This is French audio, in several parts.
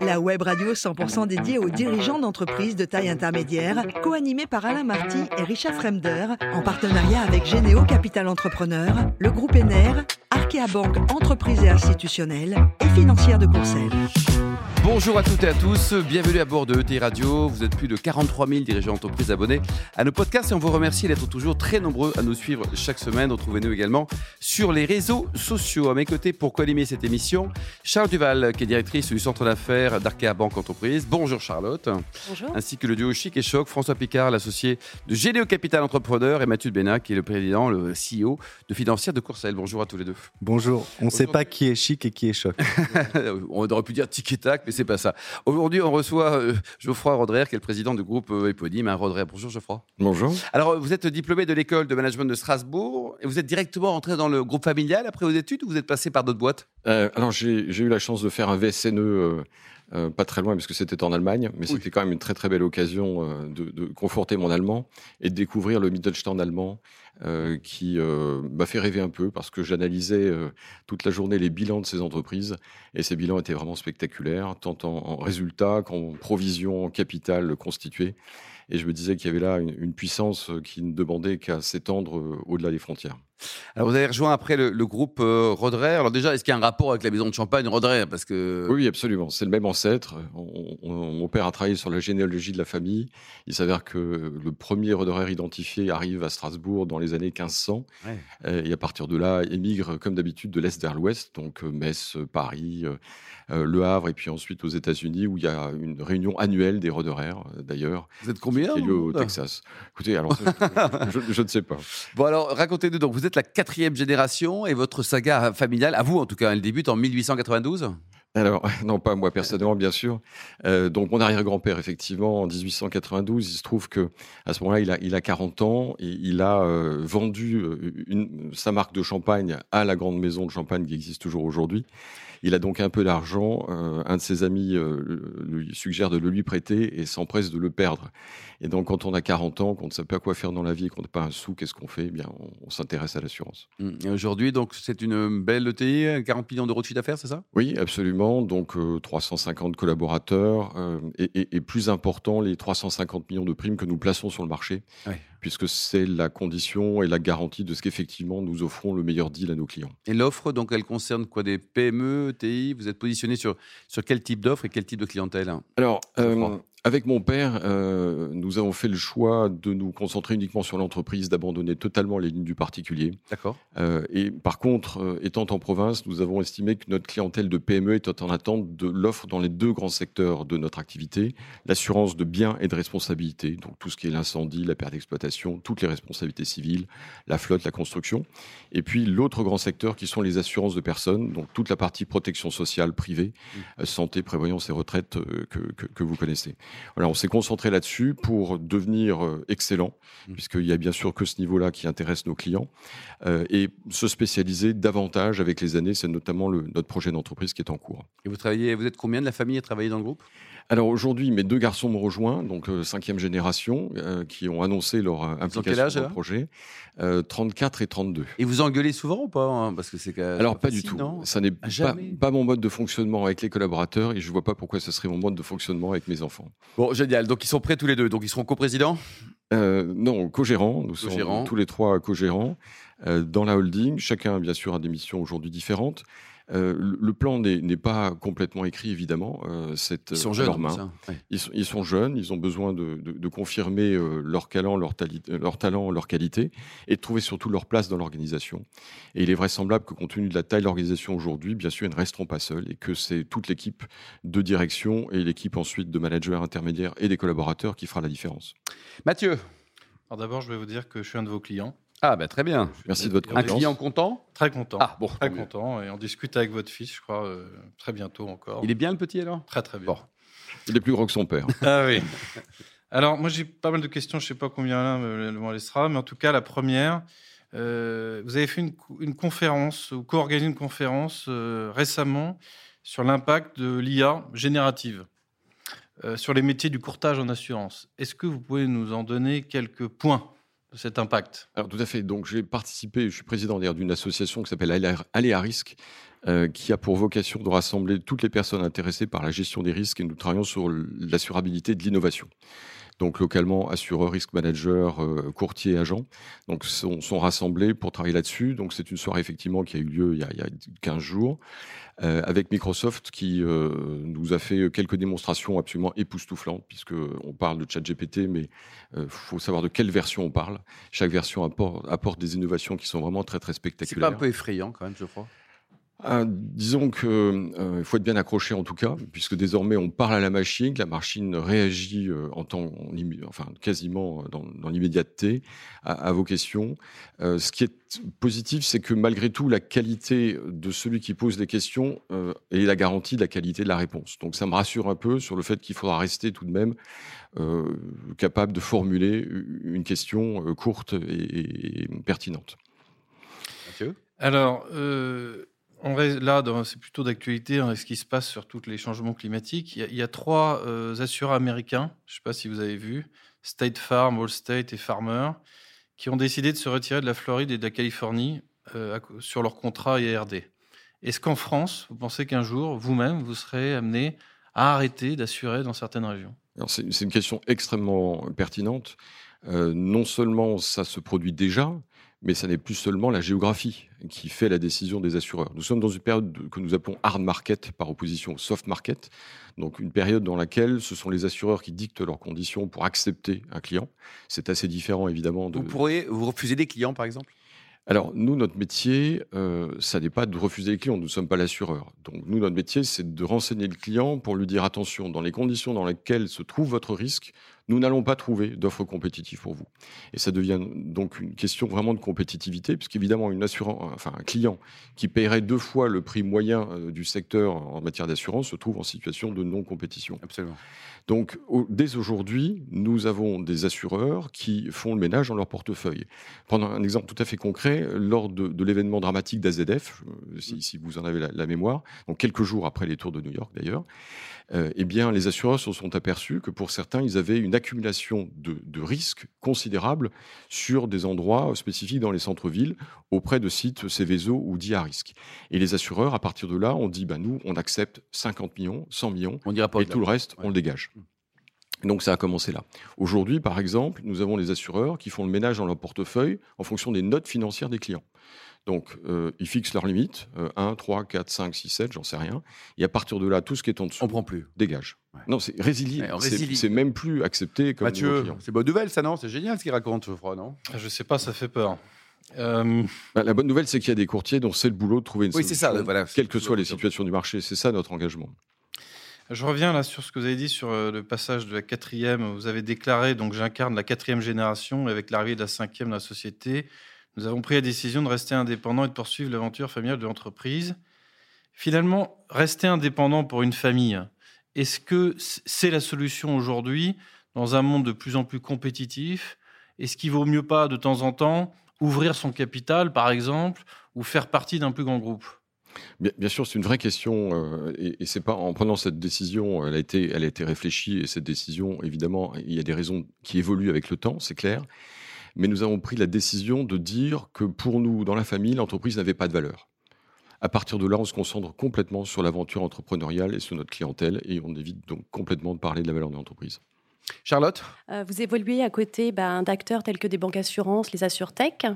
La web radio 100% dédiée aux dirigeants d'entreprises de taille intermédiaire, co-animée par Alain Marty et Richard Fremder, en partenariat avec Généo Capital Entrepreneur, le groupe ENER, Arkea Banque Entreprises et Institutionnelles et Financière de Conseil. Bonjour à toutes et à tous, bienvenue à bord de ETI Radio. Vous êtes plus de 43 000 dirigeants d'entreprise abonnés à nos podcasts et on vous remercie d'être toujours très nombreux à nous suivre chaque semaine. Retrouvez-nous également sur les réseaux sociaux. À mes côtés pour co-animer cette émission, Charles Duval, qui est directrice du centre d'affaires d'Arkea Banque Entreprise. Bonjour Charlotte. Bonjour. Ainsi que le duo Chic et Choc, François Picard, l'associé de Généo Capital Entrepreneur et Mathieu Bénac, qui est le président, le CEO de Financière de Courcelles. Bonjour à tous les deux. Bonjour. On ne sait pas qui est chic et qui est choc. on aurait pu dire tic et tac, mais pas ça. Aujourd'hui, on reçoit euh, Geoffroy Rodrer, qui est le président du groupe euh, éponyme, hein, Rodrer. Bonjour Geoffroy. Bonjour. Alors, vous êtes diplômé de l'école de management de Strasbourg et vous êtes directement rentré dans le groupe familial après vos études ou vous êtes passé par d'autres boîtes? Euh, alors, j'ai j'ai eu la chance de faire un VSNE euh, pas très loin, parce que c'était en Allemagne, mais Oui. c'était quand même une très très belle occasion euh, de, de conforter mon allemand et de découvrir le Mittelstand allemand euh, qui euh, m'a fait rêver un peu parce que j'analysais toute la journée les bilans de ces entreprises et ces bilans étaient vraiment spectaculaires, tant en, en résultats qu'en provisions, en capital constitué. Et je me disais qu'il y avait là une, une puissance qui ne demandait qu'à s'étendre au-delà des frontières. Alors, vous avez rejoint après le, le groupe euh, Rodrer. Alors, déjà, est-ce qu'il y a un rapport avec la maison de champagne Rodrer Parce que. Oui, absolument. C'est le même ancêtre. On- on- mon père a travaillé sur la généalogie de la famille. Il s'avère que le premier Roderer identifié arrive à Strasbourg dans les années 1500. Ouais. Euh, Et à partir de là, émigre comme d'habitude de l'Est vers l'Ouest, donc euh, Metz, euh, Paris, euh, Le Havre, et puis ensuite aux États-Unis, où il y a une réunion annuelle des Roderer, euh, d'ailleurs, Vous êtes combien qui a lieu au Texas. Écoutez, alors, je, je ne sais pas. Bon, alors, racontez-nous. Donc, vous êtes la quatrième génération et votre saga familiale, à vous en tout cas, elle débute en 1892 Alors, non, pas moi personnellement, bien sûr. Euh, donc, mon arrière-grand-père, effectivement, en 1892, il se trouve que à ce moment-là, il a, il a 40 ans et il a euh, vendu euh, une, sa marque de champagne à la grande maison de champagne qui existe toujours aujourd'hui. Il a donc un peu d'argent. euh, un de ses amis lui suggère de le lui prêter et s'empresse de le perdre. Et donc, quand on a 40 ans, qu'on ne sait pas quoi faire dans la vie et qu'on n'a pas un sou, qu'est-ce qu'on fait? Eh bien, on, on s'intéresse à l'assurance. Et aujourd'hui, donc, c'est une belle ETI, 40 millions d'euros de chiffre d'affaires, c'est ça? Oui, absolument. Donc euh, 350 collaborateurs euh, et, et- et plus important, les 350 millions de primes que nous plaçons sur le marché, puisque c'est la condition et la garantie de ce qu'effectivement nous offrons le meilleur deal à nos clients. Et l'offre, donc, elle concerne quoi? Des PME, ETI Vous êtes positionné sur, sur quel type d'offre et quel type de clientèle? Alors, euh. Avec mon père, euh, nous avons fait le choix de nous concentrer uniquement sur l'entreprise, d'abandonner totalement les lignes du particulier. D'accord. Euh, et par contre, euh, étant en province, nous avons estimé que notre clientèle de PME était en attente de l'offre dans les deux grands secteurs de notre activité, l'assurance de biens et de responsabilité, donc tout ce qui est l'incendie, la perte d'exploitation, toutes les responsabilités civiles, la flotte, la construction, et puis l'autre grand secteur qui sont les assurances de personnes, donc toute la partie protection sociale privée, euh, santé, prévoyance et retraite que, que- que vous connaissez. Voilà, on s'est concentré là-dessus pour devenir euh, excellent, Mm. puisqu'il y a bien sûr que ce niveau-là qui intéresse nos clients euh, et se spécialiser davantage avec les années. C'est notamment le- notre projet d'entreprise qui est en cours. Et vous travaillez, vous êtes combien de la famille à travailler dans le groupe? Alors aujourd'hui, mes deux garçons m'ont rejoint, donc euh, cinquième génération, euh, qui ont annoncé leur quel implication âge, dans le projet. Euh, 34 et 32. Et vous engueulez souvent ou pas hein Parce que c'est Alors pas du tout. non Ça n'est pas, mon mode de fonctionnement avec les collaborateurs et je vois pas pourquoi ce serait mon mode de fonctionnement avec mes enfants. Bon, génial. Donc, ils sont prêts tous les deux. Donc, ils seront coprésidents? Euh, non, co-gérants. Nous Co-gérants. sommes tous les trois co-gérants euh, dans la holding. Chacun, bien sûr, a des missions aujourd'hui différentes. Euh, le plan n'est pas complètement écrit, évidemment. Euh, Ils sont à jeunes. Ouais. Ils sont, ils sont jeunes, ils ont besoin de, de- de confirmer euh, leur talent, leur, euh, talent, leur qualité, et de trouver surtout leur place dans l'organisation. Et il est vraisemblable que compte tenu de la taille de l'organisation aujourd'hui, bien sûr, ils ne resteront pas seuls, et que c'est toute l'équipe de direction et l'équipe ensuite de managers intermédiaires et des collaborateurs qui fera la différence. Mathieu. Alors d'abord, je vais vous dire que je suis un de vos clients. Ah, bah, très bien. Merci de votre Un confiance. client content Très content. Ah, bon. très content. Et on discute avec votre fils, je crois, euh, très bientôt encore. Il est bien, le petit, alors? Très très bien. Bon. Il est plus grand que son père. Ah oui. Alors, moi, j'ai pas mal de questions. Je sais pas combien là me, m'en laissera, mais en tout cas, la première, euh, vous avez fait une, co- une conférence ou co-organisé une conférence euh, récemment sur l'impact de l'IA générative euh, sur les métiers du courtage en assurance. Est-ce que vous pouvez nous en donner quelques points? Cet impact Alors tout à fait. Donc j'ai participé, je suis président d'une association qui s'appelle Aller à risque, euh, qui a pour vocation de rassembler toutes les personnes intéressées par la gestion des risques et nous travaillons sur l'assurabilité de l'innovation. Donc localement, assureurs, risk managers, euh, courtiers, agents, donc sont, sont rassemblés pour travailler là-dessus. Donc c'est une soirée effectivement qui a eu lieu il y a, il y a 15 jours. Euh, avec Microsoft qui euh, nous a fait quelques démonstrations absolument époustouflantes, puisqu'on parle de ChatGPT, mais il euh, faut savoir de quelle version on parle. Chaque version apporte, apporte, des innovations qui sont vraiment très, très spectaculaires. C'est pas un peu effrayant quand même, je crois? Ah, disons qu'il euh, faut être bien accroché en tout cas, puisque désormais on parle à la machine, que la machine réagit euh, en temps, enfin quasiment dans, dans l'immédiateté à, à, vos questions. Euh, ce qui est positif, c'est que malgré tout, la qualité de celui qui pose les questions euh, est la garantie de la qualité de la réponse. Donc ça me rassure un peu sur le fait qu'il faudra rester tout de même euh, capable de formuler une question courte et, et pertinente. Mathieu? Alors. Euh on là, c'est plutôt d'actualité, hein, ce qui se passe sur tous les changements climatiques. Il y a, trois euh, assureurs américains, je ne sais pas si vous avez vu, State Farm, Allstate et Farmer, qui ont décidé de se retirer de la Floride et de la Californie euh, sur leur contrat IRD. Est-ce qu'en France, vous pensez qu'un jour, vous-même, vous serez amené à arrêter d'assurer dans certaines régions? C'est une question extrêmement pertinente. Euh, non seulement ça se produit déjà, mais ça n'est plus seulement la géographie qui fait la décision des assureurs. Nous sommes dans une période que nous appelons hard market par opposition au soft market, donc une période dans laquelle ce sont les assureurs qui dictent leurs conditions pour accepter un client. C'est assez différent évidemment. De... Vous pourriez vous refuser des clients par exemple? Alors, nous, notre métier, euh, ça n'est pas de refuser les clients, nous ne sommes pas l'assureur. Donc, nous, notre métier, c'est de renseigner le client pour lui dire attention, dans les conditions dans lesquelles se trouve votre risque, nous n'allons pas trouver d'offres compétitives pour vous. Et ça devient donc une question vraiment de compétitivité, puisqu'évidemment, une assurance, enfin, un client qui paierait deux fois le prix moyen euh, du secteur en matière d'assurance se trouve en situation de non-compétition. Absolument. Donc, dès aujourd'hui, nous avons des assureurs qui font le ménage dans leur portefeuille. Prendre un exemple tout à fait concret, lors de, l'événement dramatique d'AZF, euh, si, vous en avez la, mémoire, donc quelques jours après les tours de New York d'ailleurs, euh, eh bien, les assureurs se sont aperçus que pour certains, ils avaient une accumulation de, risques considérables sur des endroits spécifiques dans les centres-villes, auprès de sites Céveso ou dits à risque. Et les assureurs, à partir de là, ont dit, bah, nous, on accepte 50 millions, 100 millions, on et tout le reste, on le dégage. Donc ça a commencé là. Aujourd'hui, par exemple, nous avons les assureurs qui font le ménage dans leur portefeuille en fonction des notes financières des clients. Donc, euh, ils fixent leurs limites, 1, 3, 4, 5, 6, 7, j'en sais rien. Et à partir de là, tout ce qui est en dessous, on prend plus. Dégage. Non, c'est résilié. c'est même plus accepté comme Mathieu, c'est bonne nouvelle, ça, non? C'est génial ce qu'il raconte, je crois, non? Je sais pas, ça fait peur. Euh, bah, la bonne nouvelle, c'est qu'il y a des courtiers dont c'est le boulot de trouver une solution. Oui, c'est ça. Voilà, quelles que soient les situations du marché, c'est ça notre engagement. Je reviens là sur ce que vous avez dit sur euh, le passage de la quatrième. Vous avez déclaré, donc j'incarne la quatrième génération, avec l'arrivée de la cinquième dans la société. Nous avons pris la décision de rester indépendant et de poursuivre l'aventure familiale de l'entreprise. Finalement, rester indépendant pour une famille, est-ce que c'est la solution aujourd'hui dans un monde de plus en plus compétitif? Est-ce qu'il vaut mieux pas de temps en temps ouvrir son capital, par exemple, ou faire partie d'un plus grand groupe? Bien, sûr, c'est une vraie question, euh, et, c'est pas en prenant cette décision, elle a été, elle a été réfléchie, et cette décision, évidemment, il y a des raisons qui évoluent avec le temps, c'est clair mais nous avons pris la décision de dire que pour nous, dans la famille, l'entreprise n'avait pas de valeur. À partir de là, on se concentre complètement sur l'aventure entrepreneuriale et sur notre clientèle, et on évite donc complètement de parler de la valeur de l'entreprise. Charlotte euh, Vous évoluez à côté ben, d'acteurs tels que des banques assurances, les AssureTech.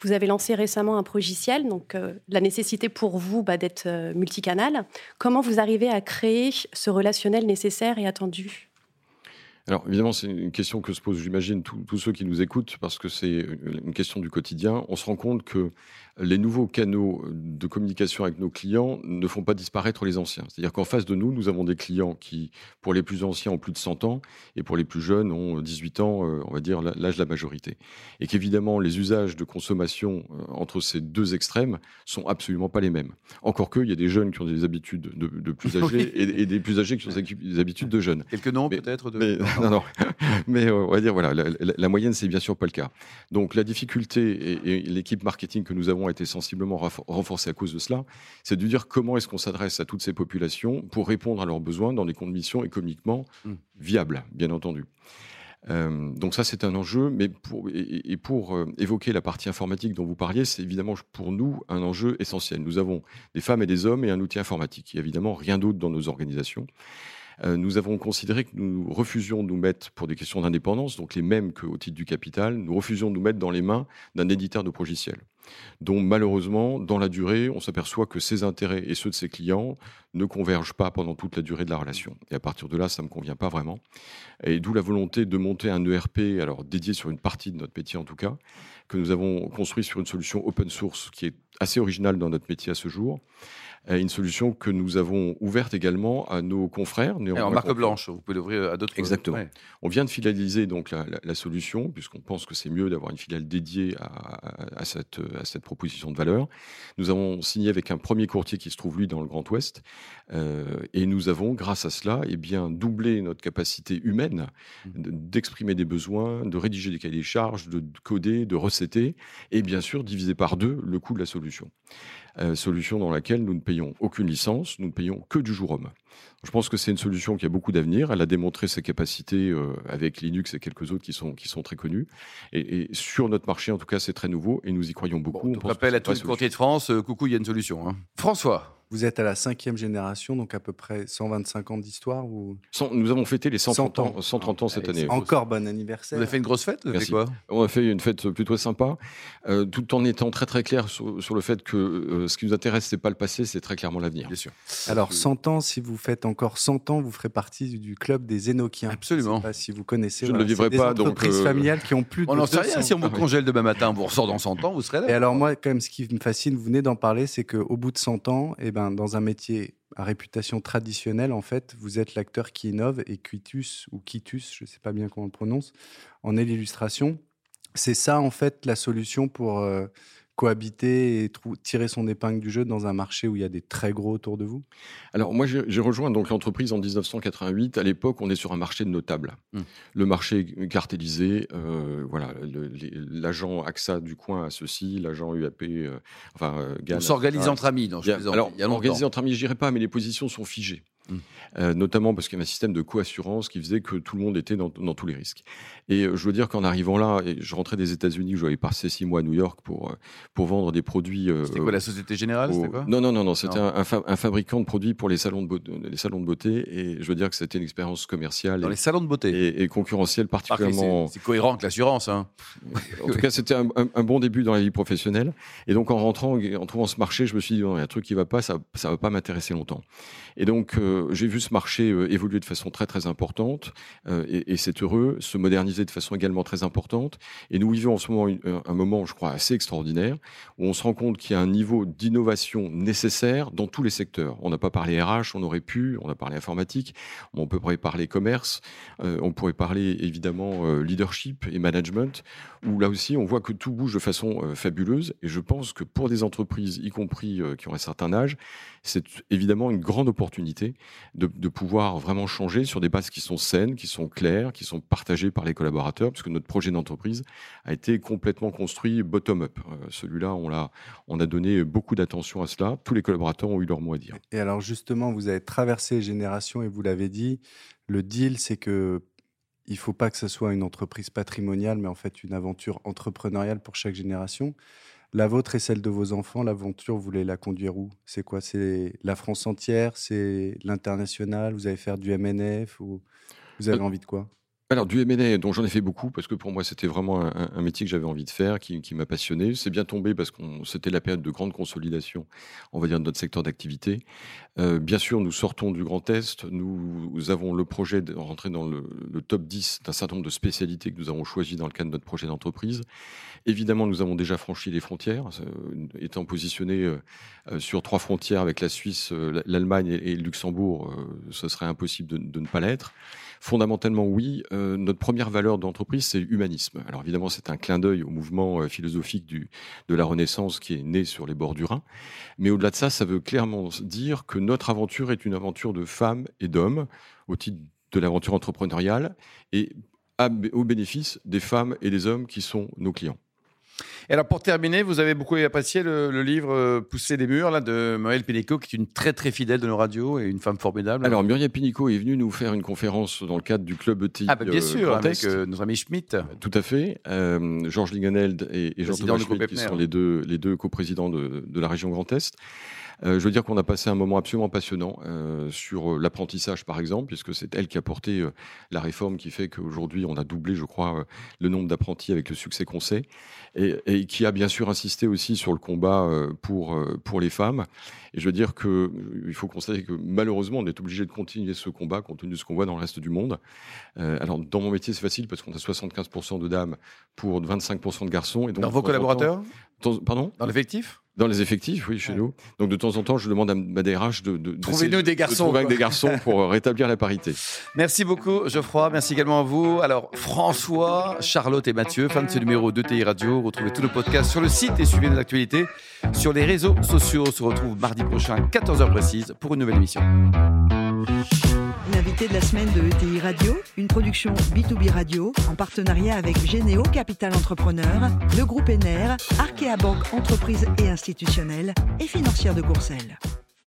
Vous avez lancé récemment un progiciel, donc euh, la nécessité pour vous bah, d'être euh, multicanal. Comment vous arrivez à créer ce relationnel nécessaire et attendu? Alors évidemment, c'est une question que se posent, j'imagine, tous ceux qui nous écoutent, parce que c'est une question du quotidien. On se rend compte que les nouveaux canaux de communication avec nos clients ne font pas disparaître les anciens. C'est-à-dire qu'en face de nous, nous avons des clients qui, pour les plus anciens, ont plus de 100 ans, et pour les plus jeunes, ont 18 ans, euh, on va dire l'âge de la majorité. Et qu'évidemment, les usages de consommation euh, entre ces deux extrêmes sont absolument pas les mêmes. Encore que, il y a des jeunes qui ont des habitudes de, plus âgés et, des plus âgés qui ont des habitudes de jeunes. Quelques noms peut-être de... non, non. mais euh, on va dire, voilà, la, moyenne, c'est bien sûr pas le cas. Donc la difficulté et, et l'équipe marketing que nous avons été sensiblement renforcée à cause de cela, c'est de dire comment est-ce qu'on s'adresse à toutes ces populations pour répondre à leurs besoins dans des conditions économiquement mmh. viables, bien entendu. Euh, donc ça, c'est un enjeu, mais pour, et, pour euh, évoquer la partie informatique dont vous parliez, c'est évidemment pour nous un enjeu essentiel. Nous avons des femmes et des hommes et un outil informatique. Il n'y a évidemment rien d'autre dans nos organisations. Euh, nous avons considéré que nous refusions de nous mettre, pour des questions d'indépendance, donc les mêmes qu'au titre du capital, nous refusions de nous mettre dans les mains d'un éditeur de progiciel dont malheureusement, dans la durée, on s'aperçoit que ses intérêts et ceux de ses clients ne convergent pas pendant toute la durée de la relation. Et à partir de là, ça ne me convient pas vraiment. Et d'où la volonté de monter un ERP, alors dédié sur une partie de notre métier en tout cas, que nous avons construit sur une solution open source qui est assez originale dans notre métier à ce jour, une solution que nous avons ouverte également à nos confrères. en marque blanche, vous pouvez l'ouvrir à d'autres. Exactement. On vient de fidéliser donc la, solution, puisqu'on pense que c'est mieux d'avoir une filiale dédiée à, cette, à cette proposition de valeur. Nous avons signé avec un premier courtier qui se trouve lui dans le Grand Ouest, euh, et nous avons, grâce à cela, eh bien, doublé notre capacité humaine d'exprimer des besoins, de rédiger des cahiers des charges, de coder, de recéter, et bien sûr diviser par deux le coût de la solution. Euh, solution dans laquelle nous ne payons aucune licence, nous ne payons que du jour homme. Je pense que c'est une solution qui a beaucoup d'avenir. Elle a démontré ses capacités euh, avec Linux et quelques autres qui sont, qui sont très connus. Et, sur notre marché, en tout cas, c'est très nouveau et nous y croyons beaucoup. on rappelle à tous les courtiers de France, euh, coucou, il y a une solution. Hein. François vous êtes à la cinquième génération, donc à peu près 125 ans d'histoire ou... Nous avons fêté les 130 ans, 130 ans cette année. Encore bon anniversaire. Vous avez fait une grosse fête quoi? On a fait une fête plutôt sympa, euh, tout en étant très très clair sur, le fait que euh, ce qui nous intéresse, c'est pas le passé, c'est très clairement l'avenir. Bien sûr. Alors 100 ans, si vous faites encore 100 ans, vous ferez partie du club des Énochiens. Absolument. Je sais pas si vous connaissez. Je ne le vivrai pas. Des entreprises euh, familiales qui ont plus. On n'en sait rien. Si on vous congèle demain matin, vous ressort dans 100 ans, vous serez là. Et alors moi, quand même, ce qui me fascine, vous venez d'en parler, c'est qu'au bout de 100 ans, et eh ben, dans un métier à réputation traditionnelle, en fait, vous êtes l'acteur qui innove et Quitus ou Quitus, je ne sais pas bien comment on le prononce, en est l'illustration. C'est ça, en fait, la solution pour euh, cohabiter et tirer son épingle du jeu dans un marché où il y a des très gros autour de vous? Alors moi j'ai rejoint donc l'entreprise en 1988. À l'époque on est sur un marché de notables. Hmm. Le marché cartélisé, euh, voilà, l'agent AXA du coin a ceci, l'agent UAP, euh, enfin euh, On s'organise entre amis. Non, je alors, il y a organisé entre amis, je dirais pas, mais les positions sont figées. Mmh. Euh, notamment parce qu'il y avait un système de coassurance qui faisait que tout le monde était dans, tous les risques. Et euh, je veux dire qu'en arrivant là, et je rentrais des États-Unis, je vais passer six mois à New York pour, euh, pour vendre des produits. c'était quoi la Société Générale quoi? Non, non, non, non c'était un, fabricant de produits pour les salons de, beauté, les salons de beauté. Et je veux dire que c'était une expérience commerciale. Dans les salons de beauté Et, concurrentielle particulièrement. C'est cohérent avec l'assurance. Hein. en tout cas, c'était un, bon début dans la vie professionnelle. Et donc en rentrant, en trouvant ce marché, je me suis dit, il y a un truc qui ne va pas, ça ne va pas m'intéresser longtemps. Et donc j'ai vu ce marché euh, évoluer de façon très très importante euh, et, c'est heureux, se moderniser de façon également très importante. Et nous vivons en ce moment un moment, je crois, assez extraordinaire où on se rend compte qu'il y a un niveau d'innovation nécessaire dans tous les secteurs. On n'a pas parlé RH, on aurait pu, on a parlé informatique, on peut parler commerce, euh, on pourrait parler évidemment leadership et management, où là aussi on voit que tout bouge de façon fabuleuse. Et je pense que pour des entreprises, y compris qui ont un certain âge, c'est évidemment une grande opportunité de, pouvoir vraiment changer sur des bases qui sont saines, qui sont claires, qui sont partagées par les collaborateurs, puisque notre projet d'entreprise a été complètement construit bottom-up. Euh, celui-là, on, a, on a donné beaucoup d'attention à cela. Tous les collaborateurs ont eu leur mot à dire. Et alors justement, vous avez traversé les générations et vous l'avez dit, le deal, c'est que il faut pas que ce soit une entreprise patrimoniale, mais en fait une aventure entrepreneuriale pour chaque génération. La vôtre et celle de vos enfants, l'aventure, vous voulez la conduire où? C'est quoi? C'est la France entière? C'est l'international? Vous allez faire du MNF ou Vous avez euh, envie de quoi? Alors, du M&A, dont j'en ai fait beaucoup, parce que pour moi, c'était vraiment un, métier que j'avais envie de faire, qui, m'a passionné. C'est bien tombé parce que c'était la période de grande consolidation, on va dire, de notre secteur d'activité. Euh, bien sûr, nous sortons du Grand Est. Nous, avons le projet de rentrer dans le, top 10 d'un certain nombre de spécialités que nous avons choisies dans le cadre de notre projet d'entreprise. Évidemment, nous avons déjà franchi les frontières, euh, étant positionnés euh, sur trois frontières avec la Suisse, l'Allemagne et, le Luxembourg, ce serait impossible de, ne pas l'être. Fondamentalement, oui. Notre première valeur d'entreprise, c'est l'humanisme. Alors évidemment, c'est un clin d'œil au mouvement euh, philosophique de la Renaissance qui est né sur les bords du Rhin. Mais au-delà de ça, ça veut clairement dire que notre aventure est une aventure de femmes et d'hommes au titre de l'aventure entrepreneuriale et au bénéfice des femmes et des hommes qui sont nos clients. Et alors, pour terminer, vous avez beaucoup apprécié le, livre euh, Pousser des murs là, de Muriel Pinico, qui est une très très fidèle de nos radios et une femme formidable. Alors, Muriel Pinico est venue nous faire une conférence dans le cadre du club ETI. Ah, bah, bien sûr, avec euh, nos amis Schmitt. Tout à fait. Euh, Georges Lingeneld et, Jean-Thomas Schmitt, qui sont les deux, les deux coprésidents de, de la région Grand Est. Euh, je veux dire qu'on a passé un moment absolument passionnant euh, sur euh, l'apprentissage, par exemple, puisque c'est elle qui a porté la réforme qui fait qu'aujourd'hui, on a doublé, je crois, le nombre d'apprentis avec le succès qu'on sait, et, qui a bien sûr insisté aussi sur le combat pour, pour les femmes. Et je veux dire qu'il faut constater que malheureusement, on est obligé de continuer ce combat compte tenu de ce qu'on voit dans le reste du monde. alors, dans mon métier, c'est facile parce qu'on a 75% de dames pour 25% de garçons. Et donc, dans vos collaborateurs? Pardon? Dans l'effectif? Dans les effectifs, oui, chez nous. Donc de temps en temps, je demande à ma DRH de, de trouver des garçons, de des garçons pour euh, rétablir la parité. Merci beaucoup, Geoffroy. Merci également à vous. Alors François, Charlotte et Mathieu, fin de ce numéro de TI Radio. Retrouvez tous nos podcasts sur le site et suivez nos actualités sur les réseaux sociaux. On se retrouve mardi prochain, 14h précise, pour une nouvelle émission. De la semaine de ETI Radio, une production B2B Radio en partenariat avec Généo Capital Entrepreneur, le groupe ENER, Arkea Banque Entreprise et Institutionnelle et Financière de Courcelles.